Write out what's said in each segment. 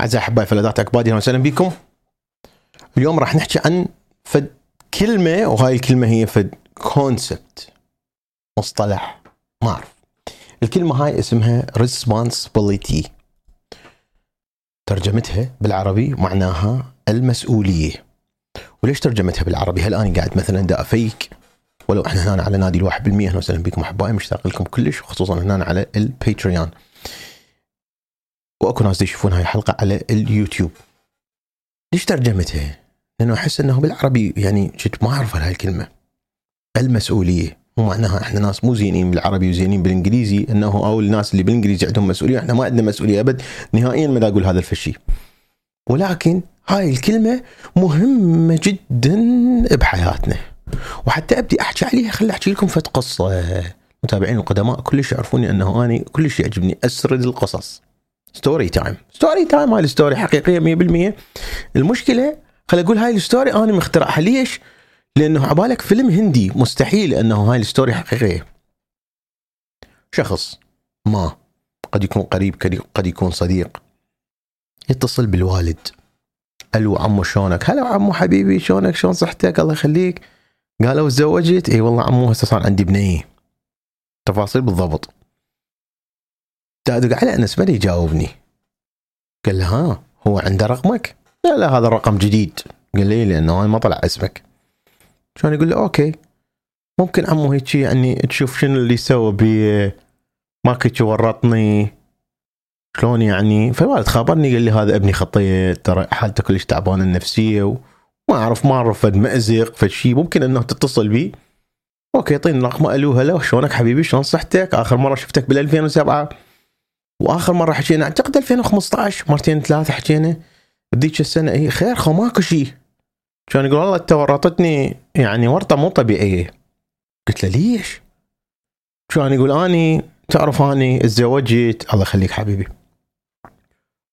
أعزائي أحبائي فلذات أكبادي أهلا وسهلا بكم. اليوم راح نحكي عن فد كلمة وهاي الكلمة هي فد concept مصطلح ما أعرف الكلمة هاي اسمها responsibility. ترجمتها بالعربي معناها المسؤولية. وليش ترجمتها بالعربي؟ هل أنا قاعد مثلا دا أفيك ولو إحنا هنا على نادي الواحد بالمية أهلا وسهلا بكم أحبائي مشتاق لكم كلش وخصوصا هنا على ال Patreon واكو ناس يشوفون هاي الحلقة على اليوتيوب. ليش ترجمتها؟ لأنه أحس إنه بالعربي يعني كنت ما أعرف هاي الكلمة. المسؤولية. مو معناها إحنا ناس مو زينين بالعربي وزينين بالإنجليزي إنه أو الناس اللي بالإنجليزي عندهم مسؤولية. إحنا ما عندنا مسؤولية أبد نهائيا ما أقول هذا الفشي. ولكن هاي الكلمة مهمة جدا بحياتنا. وحتى أبدي أحكي عليها خلي أحكي لكم فت قصة. متابعين القدماء كلش يعرفوني أنه اني كلش يعجبني. أسرد القصص. story time story time هاي ال story حقيقية 100% المشكلة خلي أقول هاي ال story أنا مخترعها ليش؟ لأنه عبالك فيلم هندي مستحيل أنه هاي ال story حقيقية شخص ما قد يكون قريب قد يكون صديق يتصل بالوالد ألو عمو شلونك؟ هلا عمو حبيبي شلونك؟ شلون صحتك؟ الله يخليك قالوا تزوجت؟ إي والله عمو هسه صار عندي بنيه تفاصيل بالضبط ادق على أنس ما يجاوبني قال له ها هو عنده رقمك؟ لا لا هذا الرقم جديد. قال لي لأنه ما طلع اسمك. كان يقول له okay ممكن عمو هيك يعني تشوف شنو اللي سوى بيه مالك ورطني. شلون يعني؟ فالوالد خابرني قال لي هذا ابني خطيه ترى حالته كلش تعبانة النفسية وما أعرف ما أعرف فد مازق فد شيء ممكن إنه تتصل بي. okay اعطيني رقم ألو هلا شلونك حبيبي؟ شلون صحتك؟ آخر مرة شفتك بال 2007 وآخر مرة حكينا أعتقد 2015 مرتين ثلاثة حكينا. بديك السنة هي خير خو ماكو شيء كان يقول والله انت ورطتني يعني ورطة مو طبيعية. قلت له ليش؟ كان يقول أني تعرف أني تزوجت. الله يخليك حبيبي.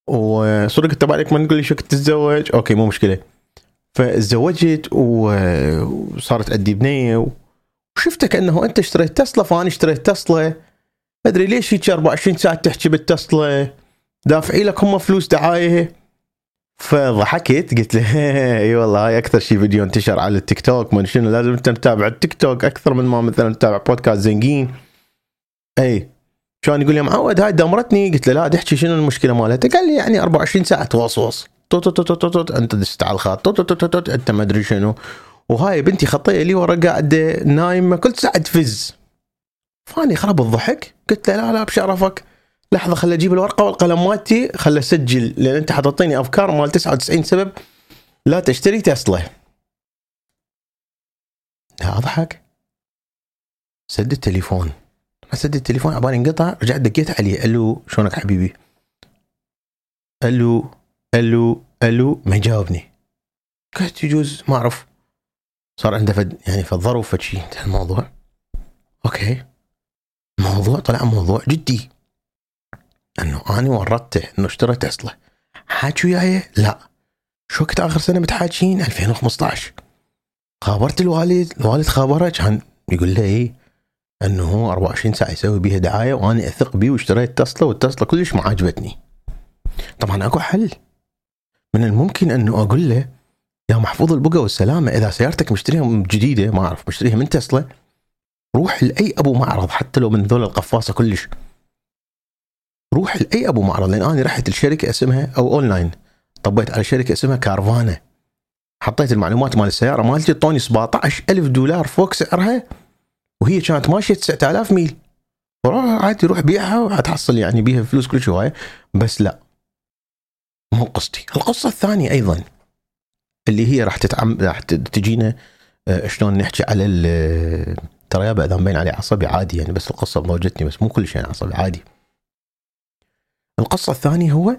وصدق انت بالك ما نقول لي شو كنت تتزوج؟ okay مو مشكلة. فتزوجت وصارت عندي بنية وشفتك انه أنت اشتريت تسلا فأنا اشتريت تسلا. أدري ليش هيك 24 ساعة تحكي بالتسلا؟ دافعي لك هم فلوس دعاية. فضحكت قلت له اي والله هاي أكثر شيء فيديو انتشر على التيك توك من شنو لازم أنت تتابع التيك توك أكثر من ما مثلا تتابع بودكاست زنقين. أي. كان يقول لي معود هاي دمرتني؟ قلت له لا تحكي شنو المشكلة مالتها قال لي يعني 24 ساعة توصوص توت توت توت توت أنت دست على الخط توت توت توت أنت ما أدري شنو. وهاي بنتي خطية لي ورا قاعدة نايمة كل ساعة تفز. فاني خرب الضحك. قلت له لا لا بشرفك لحظة خل أجيب الورقة والقلم مالتي خل أسجل لأن أنت حطيتني أفكار مال 99 سبب لا تشتري تسلا. لا أضحك. سد التليفون. ما سد التليفون عبالي انقطع رجعت دقيت عليه. ألو شلونك حبيبي؟ ألو ألو ألو ما يجاوبني قلت يجوز ما أعرف. صار عنده فد يعني فالظرف فد شيء الموضوع. أوكي. الموضوع طلع موضوع جدي. انه أنا ورطته إنه اشترى تسلا. حاكي وياي؟ لا. شو وقت آخر سنة متحاكين 2015 خابرت الوالد الوالد خابره كان يقول له إيه؟ إنه هو 24 ساعة يسوي بيها دعاية وأنا أثق بيه واشتريت تسلا والتسلا كلش ما عجبتني. طبعا أكو حل. من الممكن إنه أقول له يا محفوظ البقى والسلامة إذا سيارتك مشتريها جديدة ما أعرف مشتريها من تسلا روح لأي أبو معرض حتى لو من ذول القفاصة كلش. روح لأي أبو معرض لأن أنا رحت لشركة اسمها أو اونلاين طبيت على شركة اسمها Carvana حطيت المعلومات مال السيارة مالتي اعطوني 17000 دولار فوق سعرها وهي كانت ماشية 9000 ميل. عادي روح بيعها وحتحصل يعني بيها فلوس كل شوية. بس لا. مو قصتي. القصة الثانية أيضا اللي هي راح تتعم راح تجينا آه، شلون نحكي على ترى يابا إذا مبين عليه عصبي عادي يعني بس القصة موجتني بس مو كل شيء عصبي عادي. القصة الثانية هو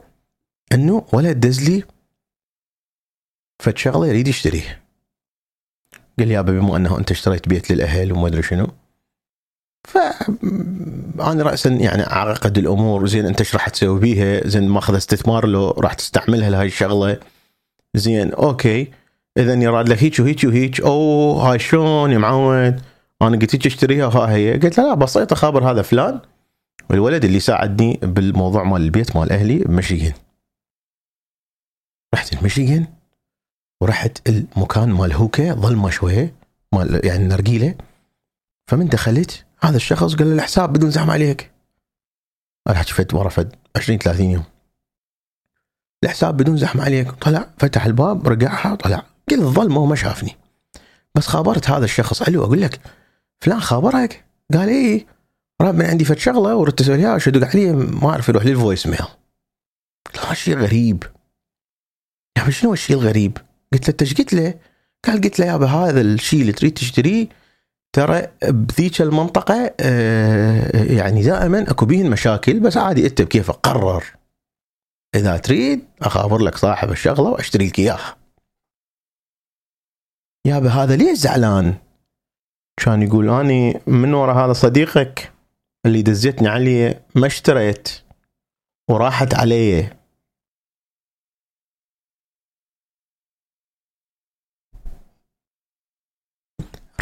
إنه ولد دز لي فد شغلة يريد يشتريه. قال يابا بما إنه أنت اشتريت بيت للأهل وما أدري شنو. ف أنا راسا يعني اعقد الأمور زين أنت إيش راح تسوي بيها؟ زين ماخذ استثمار لو راح تستعملها لهاي الشغلة. زين okay. اذا يراد لك هيك وهيك وهيك. أو هاي شلون يا معود؟ أنا قلت لك اشتريها ها هي. قلت لا لا بسيطه خابر هذا فلان. والولد اللي ساعدني بالموضوع مال البيت مال أهلي بمشيغن رحت المشيغن ورحت المكان مال هوكا ظلمة شوية مال يعني النرجيله فمن دخلت هذا الشخص قال له الحساب بدون زحمة عليك. أنا فد ورا فد 20 30 يوم. الحساب بدون زحمة عليك. طلع فتح الباب رجعها طلع. كل الظلمة وما شافني. بس خابرت هذا الشخص. ألو أقول لك فلان خابرك قال إيه راب من عندي فد شغلة وردت أسوي لها ادق عليه ما أعرف يروح لل voice mail لا شيء غريب يا شنو الشيء الغريب؟ قلت له إيش قلت له؟ قال قلت له يابا هذا الشيء اللي تريد تشتريه ترى بذيك المنطقة آه، يعني دائما أكو بين مشاكل بس عادي أنت بكيفك قرر إذا تريد أخابر لك صاحب الشغلة وأشتري لك إياها يابا هذا ليش زعلان؟ كان يقول أني من ورا هذا صديقك اللي دزيتني عليه ما اشتريت وراحت علي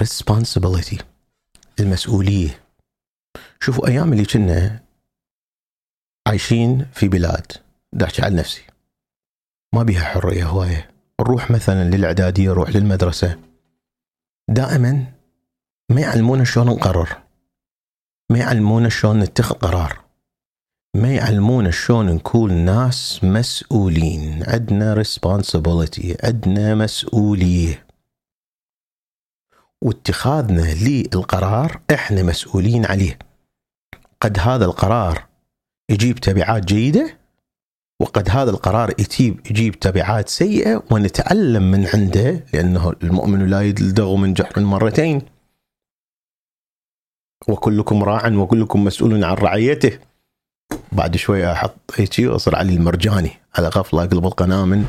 responsibility. المسؤولية. شوفوا أيام اللي كنا عايشين في بلاد. داحكي على نفسي. ما بيها حرية هواية. نروح مثلا للإعدادية نروح للمدرسة. دائما ما يعلمونا شلون نقرر ما يعلمونا شلون نتخذ قرار؟ ما يعلمونا شلون نكون ناس مسؤولين؟ عندنا responsibility عندنا مسؤولية. واتخاذنا للقرار إحنا مسؤولين عليه. قد هذا القرار يجيب تبعات جيدة وقد هذا القرار يجيب يجيب تبعات سيئة ونتعلم من عنده لأنه المؤمن لا يلدغ من جحر مرتين. وكلكم راع وكلكم مسؤول عن رعيته. بعد شوي أحط هيك واصير علي المرجاني على غفله اقلب القناة من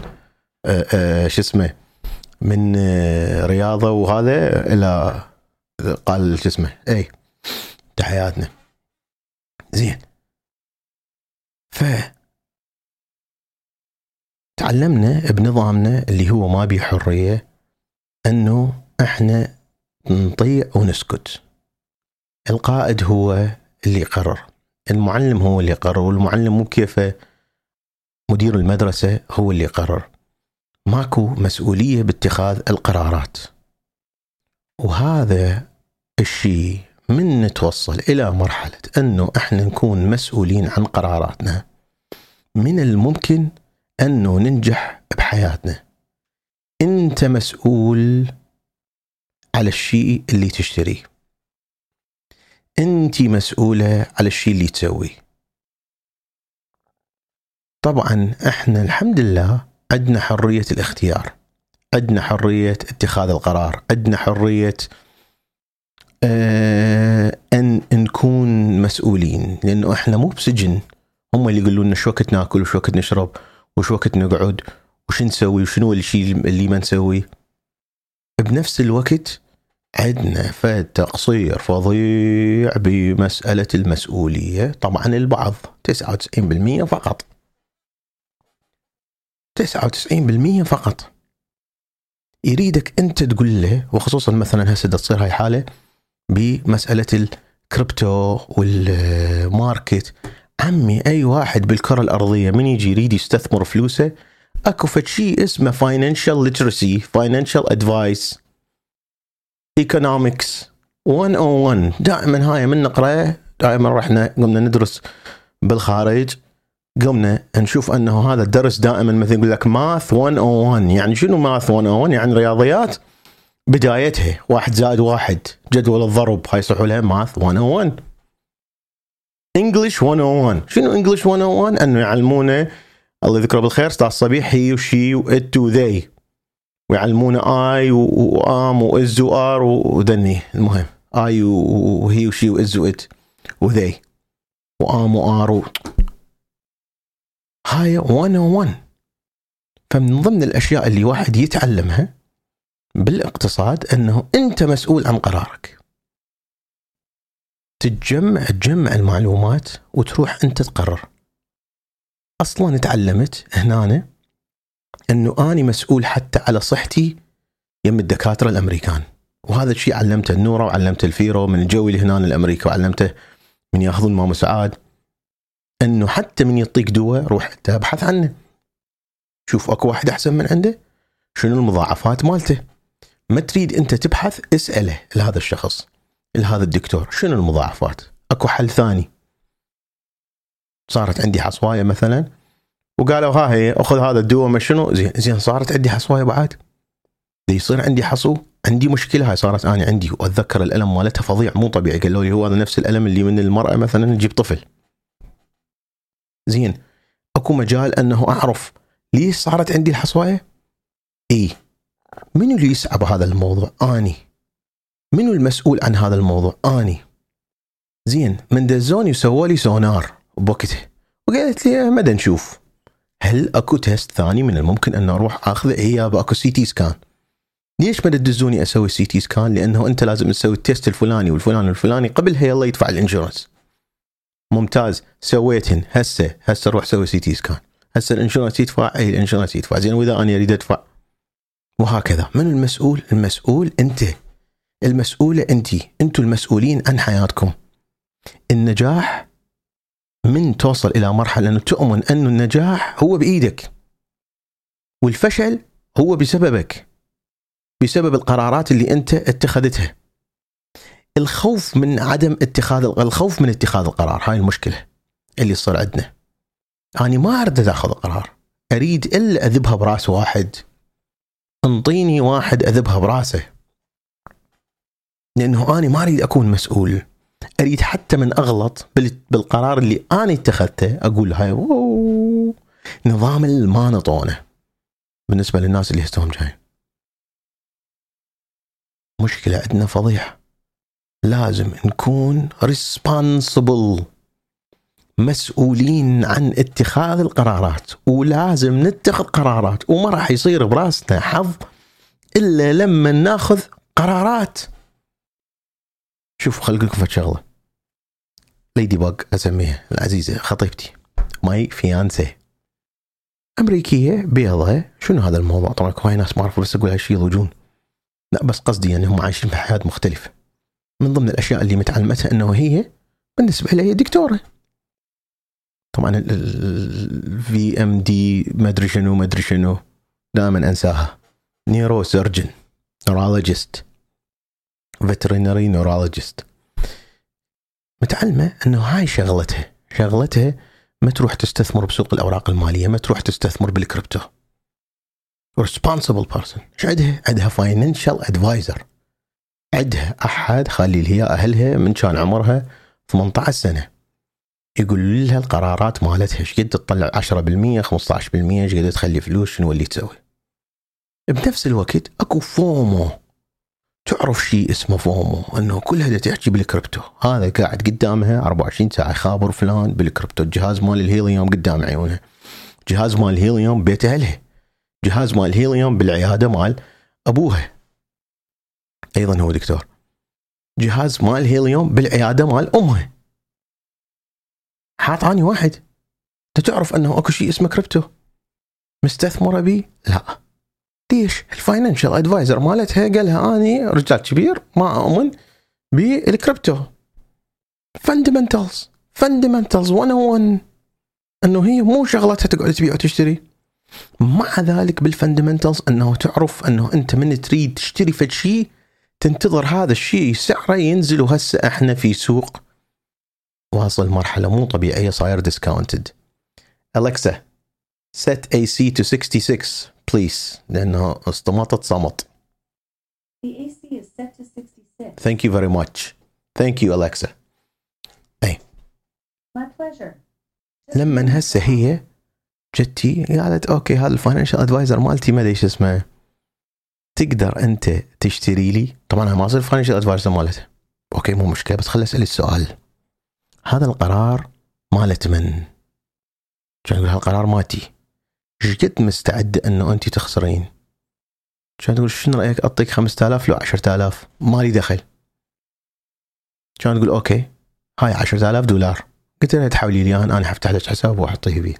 آه، آه، شو اسمه من آه، رياضة وهذا إلى قال شو اسمه اي تحياتنا. زين. ف تعلمنا بنظامنا اللي هو ما بيه حرية إنه إحنا نطيع ونسكت. القائد هو اللي يقرر. المعلم هو اللي يقرر والمعلم مو كيفه مدير المدرسة هو اللي يقرر. ماكو مسؤولية باتخاذ القرارات. وهذا الشيء من نتوصل إلى مرحلة أنه إحنا نكون مسؤولين عن قراراتنا من الممكن أنه ننجح بحياتنا. أنت مسؤول على الشيء اللي تشتريه. أنت مسؤولة على الشيء اللي تسويه. طبعا إحنا الحمد لله عندنا حرية الاختيار عندنا حرية اتخاذ القرار عندنا حرية آه أن نكون مسؤولين لأنه إحنا مو بسجن. هم اللي يقولون لنا شو وقت ناكل وشو وقت نشرب وشو وقت نقعد وش نسوي وشنو الشيء اللي ما نسويه بنفس الوقت عندنا فد تقصير فظيع بمسألة المسؤولية. طبعا البعض 99% فقط. 99% فقط. يريدك أنت تقول له وخصوصا مثلا هسه تصير هاي حالة بمسألة ال crypto وال market. عمي أي واحد بالكرة الأرضية من يجي يريد يستثمر فلوسه أكو فد شيء اسمه financial literacy financial advice economics 101 دائما هاي من نقرأ دائما رحنا قمنا ندرس بالخارج. قمنا نشوف أنه هذا الدرس دائما مثلا يقول لك math 101 يعني شنو math 101 يعني رياضيات بدايتها. واحد زائد واحد. جدول الضرب. هاي يصيحوا لها math 101 English 101 شنو English 101 أنه يعلمونه. الله يذكره بالخير. أستاذ صبيح هي وشي وات وذي ويعلمونه آي وام واز وار ودني المهم آي وهي وشي واز وات وذي وام وار هاي 101 فمن ضمن الأشياء اللي واحد يتعلمها بالإقتصاد أنه أنت مسؤول عن قرارك. تتجمع تجمع المعلومات وتروح أنت تقرر. أصلا تعلمت هنا أنه آني مسؤول حتى على صحتي يم الدكاترة الأمريكان. وهذا الشيء علمته النورة وعلمته الفيرو من الجو اللي هنا الامريكا وعلمته من يأخذون ماما سعاد. أنه حتى من يعطيك دواء روح انت أبحث عنه. شوف أكو واحد أحسن من عنده شنو المضاعفات مالته؟ ما تريد أنت تبحث اسأله لهذا الشخص لهذا الدكتور شنو المضاعفات؟ أكو حل ثاني. صارت عندي حصوايه مثلا. وقالوا ها هي أخذ هذا الدواء ما شنو؟ زين زين صارت عندي حصوايه بعد يصير عندي حصو عندي مشكلة هاي صارت أنا عندي وأتذكر الألم مالتها فظيع مو طبيعي. قالوا لي هو هذا نفس الألم اللي من المرأة مثلا تجيب طفل. زين أكو مجال أنه أعرف ليش صارت عندي الحصوايه؟ إي منو اللي يسعى بهذا الموضوع؟ أني. منو المسؤول عن هذا الموضوع؟ أني. زين من دزوني وسووا لي سونار بوقته وقالت لي مدى نشوف. هل أكو test ثاني من الممكن أن أروح اخذه؟ اي يابا أكو CT scan ليش ما تدزوني أسوي CT scan؟ لأنه أنت لازم تسوي ال test الفلاني والفلاني والفلاني قبلها يلا يدفع ال insurance. ممتاز سويتهن هسه هسه روح سوي CT scan. هسه ال insurance يدفع اي ال insurance يدفع زين وإذا أنا أريد أدفع وهكذا من المسؤول؟ المسؤول أنت. المسؤولة انت، أنتم المسؤولين عن حياتكم. النجاح من توصل إلى مرحلة أنه تؤمن انه النجاح هو بإيدك. والفشل هو بسببك. بسبب القرارات اللي أنت اتخذتها الخوف من عدم اتخاذ الخوف من اتخاذ القرار هاي المشكلة اللي تصير عندنا أنا ما أريد أخذ قرار أريد إلا أذبها براس واحد أنطيني واحد أذبها براسه لأنه أنا ما أريد أكون مسؤول أريد حتى من أغلط بالقرار اللي أنا اتخذته أقول هاي نظام ما نطونه بالنسبة للناس اللي هستهم جايين مشكلة عندنا فظيعة لازم نكون responsible مسؤولين عن اتخاذ القرارات ولازم نتخذ قرارات وما راح يصير براسنا حظ إلا لما ناخذ قرارات. شوف خل أقولكم فد شغلة. Ladybug أسميها العزيزة خطيبتي my fiancée أمريكية بيضة. شنو هذا الموضوع؟ طبعا هاي ناس ما اعرف بس أقول هالشيء يضوجون لا بس قصدي يعني هم عايشين في حياة مختلفة. من ضمن الأشياء اللي متعلمتها إنه هي بالنسبة هي دكتورة. طبعا ال VMD ما أدري شنو ما أدري شنو. دائما أنساها. neurosurgeon neurologist veterinary neurologist متعلمة إنه هاي شغلتها. شغلتها ما تروح تستثمر بسوق الأوراق المالية ما تروح تستثمر بالكريبتو. Responsible person. إيش عندها؟ عندها financial advisor عندها أحد خلي هي أهلها من كان عمرها 18 سنة. يقول لها القرارات مالتها إيش قد تطلع 10% 15% إيش قد تخلي فلوس شنو اللي تسوي؟ بنفس الوقت أكو FOMO. تعرف شيء اسمه FOMO إنه كلها تحكي بالكريبتو. هذا قاعد قدامها 24 ساعة خابر فلان بالكريبتو. الجهاز مال الهيليوم قدام عيونها جهاز مال الهيليوم بيت اهلها جهاز مال هيليوم بالعيادة مال ابوها أيضا هو دكتور. جهاز مال هيليوم بالعيادة مال امها حاط أني واحد. أنت تعرف إنه أكو شيء اسمه كريبتو؟ مستثمرة بيه؟ لا. ليش؟ ال financial advisor مالتها قال لها أني رجال كبير ما أؤمن بالكريبتو. fundamentals fundamentals 101 إنه هي مو شغلتها تقعد تبيع وتشتري. مع ذلك بال fundamentals إنه تعرف إنه أنت من تريد تشتري فد شيء تنتظر هذا الشيء سعره ينزل وهسه إحنا في سوق. واصل مرحلة مو طبيعية صاير discounted Alexa set AC to 66 please لأنه اصطمتت صمت The AC is set to 66. Thank you very much. Thank you Alexa. اي My pleasure. لما هسه هي جتي قالت okay هذا ال financial advisor مالتي ما أدري إيش اسمه تقدر أنت تشتري لي طبعا أنا ما اصير financial advisor مالته okay مو مشكلة بس خلي أسأل السؤال هذا القرار مالت من؟ كان يقول هالقرار مالتي إيش قد مستعده أنه أنت تخسرين؟ كان تقول شنو رأيك أعطيك 5000 لو 10000 مالي دخل. كان تقول okay هاي 10000 دولار. قلت لها تحولي لي أنا أنا حفتح لك حساب وأحطيه بيه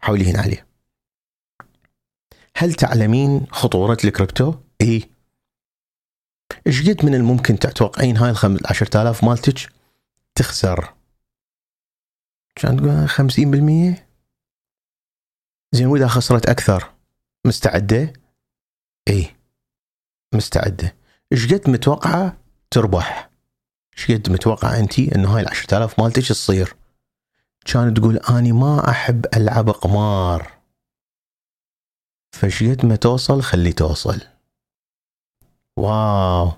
حوليهن عليه. هل تعلمين خطورة الكريبتو؟ إي. إيش قد من الممكن تتوقعين هاي ال 10000 مالتك تخسر؟ كان تقول 50% زين وإذا خسرت أكثر مستعدة؟ اي مستعدة إيش قد متوقعة تربح؟ إيش قد متوقعة أنت إنه هاي ال 10000 مالتك تصير؟ كانت تقول أني ما أحب ألعب قمار فإيش قد ما توصل خلي توصل واو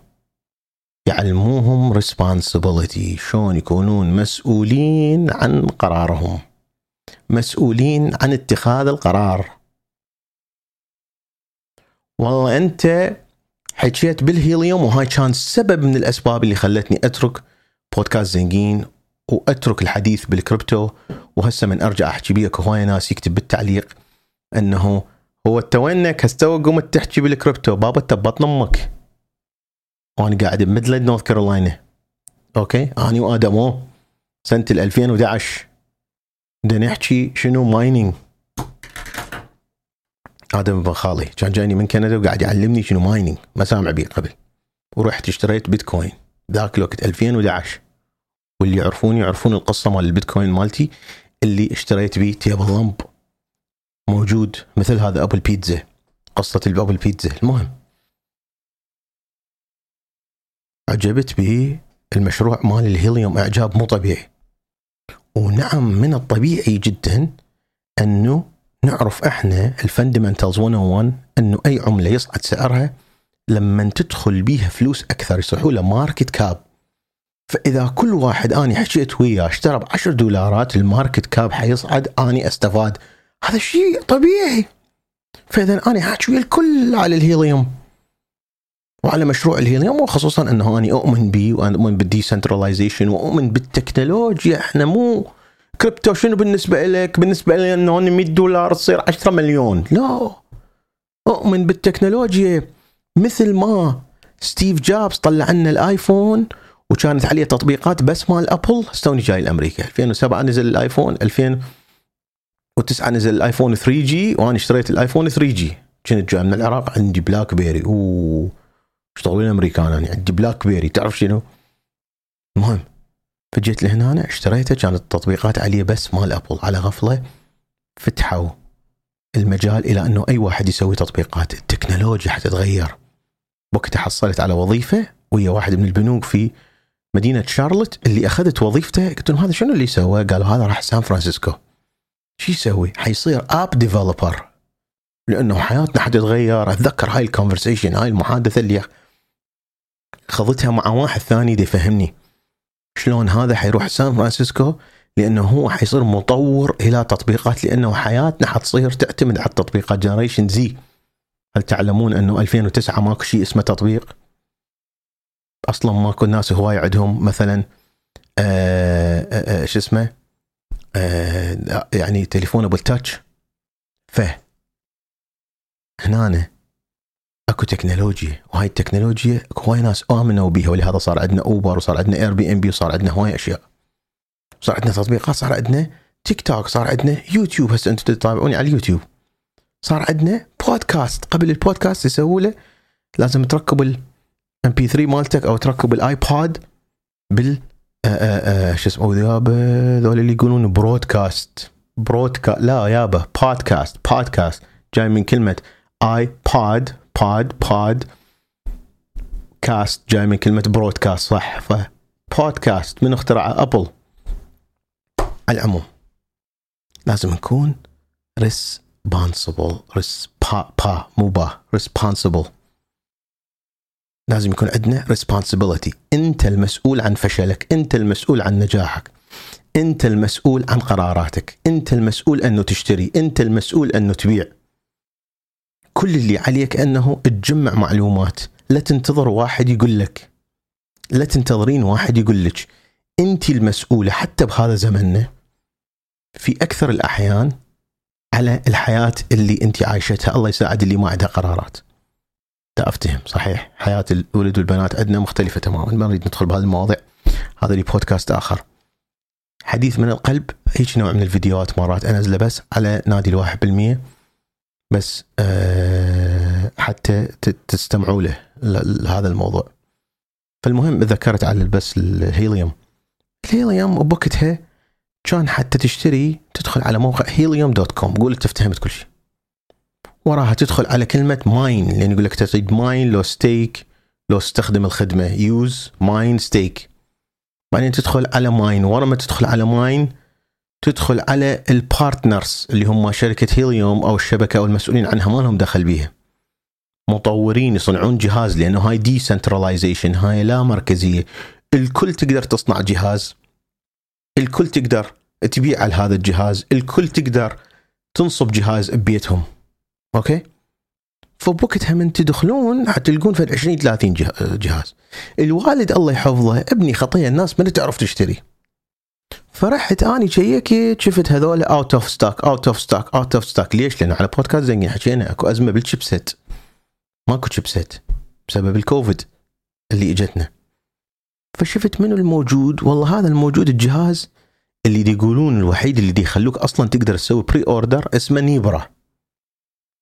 يعلموهم responsibility شلون يكونون مسؤولين عن قرارهم مسؤولين عن اتخاذ القرار. والله أنت حكيت بالهيليوم وهاي كان سبب من الأسباب اللي خلتني أترك بودكاست زنقين وأترك الحديث بالكريبتو. وهسه من أرجع أحكي بيه هواي ناس يكتب بالتعليق أنه هو انت وينك هستوك قمت تحكي بالكريبتو. بابا ببطن أمك وأنا قاعد بميدلاند نورث كارولاينا okay؟ اني وآدم. سنة 2011 بدنا نحكي شنو mining آدم بن خالي كان جايني من كندا وقاعد يعلمني شنو mining ما سامع بيه قبل. ورحت اشتريت بيتكوين ذاك الوقت 2011 واللي يعرفوني يعرفون القصة مال البيتكوين مالتي اللي اشتريت بيه table lamp موجود مثل هذا ابل بيتزا قصة الابل بيتزا المهم. عجبت به المشروع مال الهيليوم إعجاب مو طبيعي. ونعم من الطبيعي جدا أنه نعرف إحنا ال fundamentals 101 أنه أي عملة يصعد سعرها لما تدخل بيها فلوس أكثر يصيحوا له market cap فإذا كل واحد أني حكيت وياه اشترى ب 10 دولارات ال market cap حيصعد أني أستفاد. هذا شيء طبيعي. فإذا أني ويا الكل على الهيليوم. وعلى مشروع الهيليوم وخصوصا إنه اني أؤمن به واؤمن بال decentralization وأؤمن بالتكنولوجيا. إحنا مو كريبتو شنو بالنسبة لك؟ بالنسبة لي إنه 100 دولار تصير 10 مليون، لا. أؤمن بالتكنولوجيا. مثل ما ستيف جوبز طلع لنا الآيفون وكانت عليه تطبيقات بس مال أبل استوني جاي لأمريكا. 2007 نزل الآيفون 2009 نزل الآيفون 3 جي وأنا اشتريت الآيفون 3 جي. كنت جاي من العراق عندي بلاك بيري أوه. اشتغلوا الأمريكان أنا عندي بلاك بيري تعرف شنو؟ المهم فجيت لهنا اشتريته كانت التطبيقات عليه بس مال أبل على غفلة فتحوا المجال إلى إنه أي واحد يسوي تطبيقات. التكنولوجيا حتتغير. وقتها حصلت على وظيفة ويا واحد من البنوك في مدينة شارلوت اللي أخذت وظيفته. قلت لهم هذا شنو اللي سوى؟ قالوا هذا راح سان فرانسيسكو. شو يسوي؟ حيصير app developer لأنه حياتنا حتتغير. أتذكر هاي ال conversation هاي المحادثة اللي خضتها مع واحد ثاني دي يفهمني. شلون هذا حيروح سان فرانسيسكو؟ لأنه هو حيصير مطور إلى تطبيقات لأنه حياتنا حتصير تعتمد على التطبيقات. Generation Z هل تعلمون أنه 2009 ماكو شيء اسمه تطبيق؟ أصلا ماكو ناس هواي عندهم مثلا آه آه شو اسمه؟ آه يعني تليفون بال touch. ف هنا اكو تكنولوجيا وهاي التكنولوجيا هواي ناس آمنوا بها ولهذا صار عندنا اوبر وصار عندنا اير بي ان بي وصار عندنا هواي أشياء. صار عندنا تطبيقات صار عندنا تيك توك صار عندنا يوتيوب هسه أنتم تتابعوني على اليوتيوب. صار عندنا بودكاست قبل البودكاست يسووا له لازم تركب ال MP 3 مالتك أو تركب الايبود بال آآ آآ شو اسمه يابا ذول اللي يقولون broadcast broadcast لا يابا بودكاست بودكاست جاي من كلمة ايبود pod pod cast جاي من كلمة broadcast صح؟ ف بودكاست من اخترع ابل على العموم لازم نكون responsible res با با مو با responsible. لازم يكون عندنا responsibility. أنت المسؤول عن فشلك أنت المسؤول عن نجاحك أنت المسؤول عن قراراتك أنت المسؤول أنه تشتري أنت المسؤول أنه تبيع. كل اللي عليك أنه تجمع معلومات. لا تنتظر واحد يقول لك. لا تنتظرين واحد يقول لك. أنت المسؤولة حتى بهذا زمننا في أكثر الأحيان على الحياة اللي أنت عايشتها. الله يساعد اللي ما عندها قرارات. لا أفتهم صحيح. حياة الولد والبنات عندنا مختلفة تماما. ما نريد ندخل بهذه المواضيع. هذا لي بودكاست آخر. حديث من القلب هيك نوع من الفيديوهات مرات أنزله بس على نادي الواحد بالمية. بس أه حتى تستمعوا له هذا الموضوع. فالمهم ذكرت على بس الهيليوم. الهيليوم بوقتها كان حتى تشتري تدخل على موقع هيليوم dot com قول انت فهمت كل شيء. وراها تدخل على كلمة mine لأن يقول لك تريد mine لو stake لو استخدم الخدمة use mine stake بعدين تدخل على mine ورا ما تدخل على mine تدخل على ال partners اللي هم شركة هيليوم أو الشبكة أو المسؤولين عنها ما لهم دخل بيها. مطورين يصنعون جهاز لأنه هاي decentralization هاي لا مركزية. الكل تقدر تصنع جهاز. الكل تقدر تبيع على هذا الجهاز. الكل تقدر تنصب جهاز ببيتهم. okay؟ فبوقتها من تدخلون حتلقون في 20 30 جه- جهاز. الوالد الله يحفظه ابني خطيه الناس ما تعرف تشتري. فرحت آني شيكت شفت هذول out of stock out of stock out of stock ليش؟ لأن على بودكاست زين حكينا أكو أزمة بال chipset ماكو chipset بسبب الكوفيد اللي إجتنا. فشفت منو الموجود؟ والله هذا الموجود الجهاز اللي دي يقولون الوحيد اللي دي يخلوك أصلا تقدر تسوي pre-order اسمه نيبرا.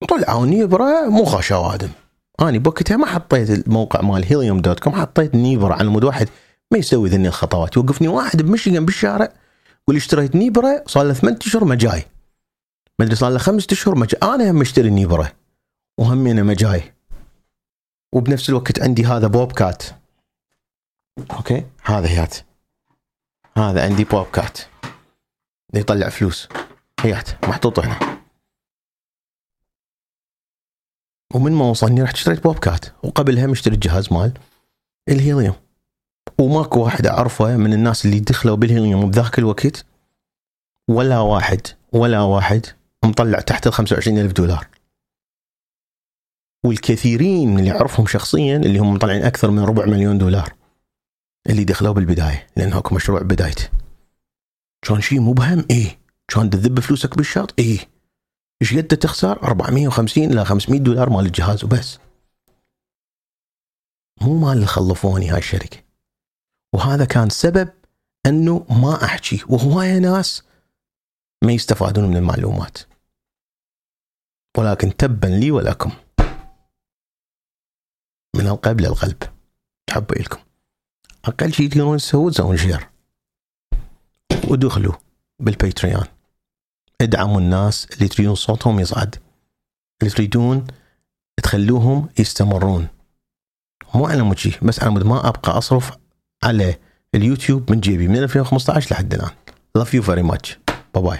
طلعوا نيبرا مو غش اوادم آني بوقتها ما حطيت الموقع مال هيليوم dot com حطيت نيبرا على مود واحد ما يسوي ذني الخطوات. يوقفني واحد بمشيغن بالشارع يقول لي اشتريت نيبرا صار له ثمان أشهر ما جاي. ما أدري صار له خمسة أشهر ما جاي. أنا هم مشتري نيبرا وهم أنا ما جاي. وبنفس الوقت عندي هذا بوب كات. okay؟ هذا هيات. هذا عندي بوب كات. يطلع فلوس. هيات محطوط هنا. ومن ما وصلني رحت اشتريت بوب كات. وقبلها مشتري الجهاز مال الهيليوم وماكو واحد أعرفه من الناس اللي دخلوا بالهيليوم بذاك الوقت ولا واحد ولا واحد مطلع تحت ال 25 ألف دولار. والكثيرين من اللي اعرفهم شخصيا اللي هم مطلعين أكثر من ربع مليون دولار اللي دخلوا بالبداية لأنه أكو مشروع بدايته. كان شيء مبهم إيه. كان تذب فلوسك بالشاط؟ إيه. إيش قد تخسر؟ 450 إلى 500 دولار مال الجهاز وبس. مو مال اللي خلفوني هاي الشركة. وهذا كان سبب أنه ما أحكي. وهواية ناس ما يستفادون من المعلومات. ولكن تبا لي ولكم. من القلب. للقلب حبي لكم أقل شيء تقدرون تسوون تسوون share ودخلوا بال Patreon ادعموا الناس اللي تريدون صوتهم يصعد. اللي تريدون تخلوهم يستمرون. مو على شي بس على مود ما أبقى أصرف على اليوتيوب من جيبي من 2015 لحد الآن. Love you very much. باي باي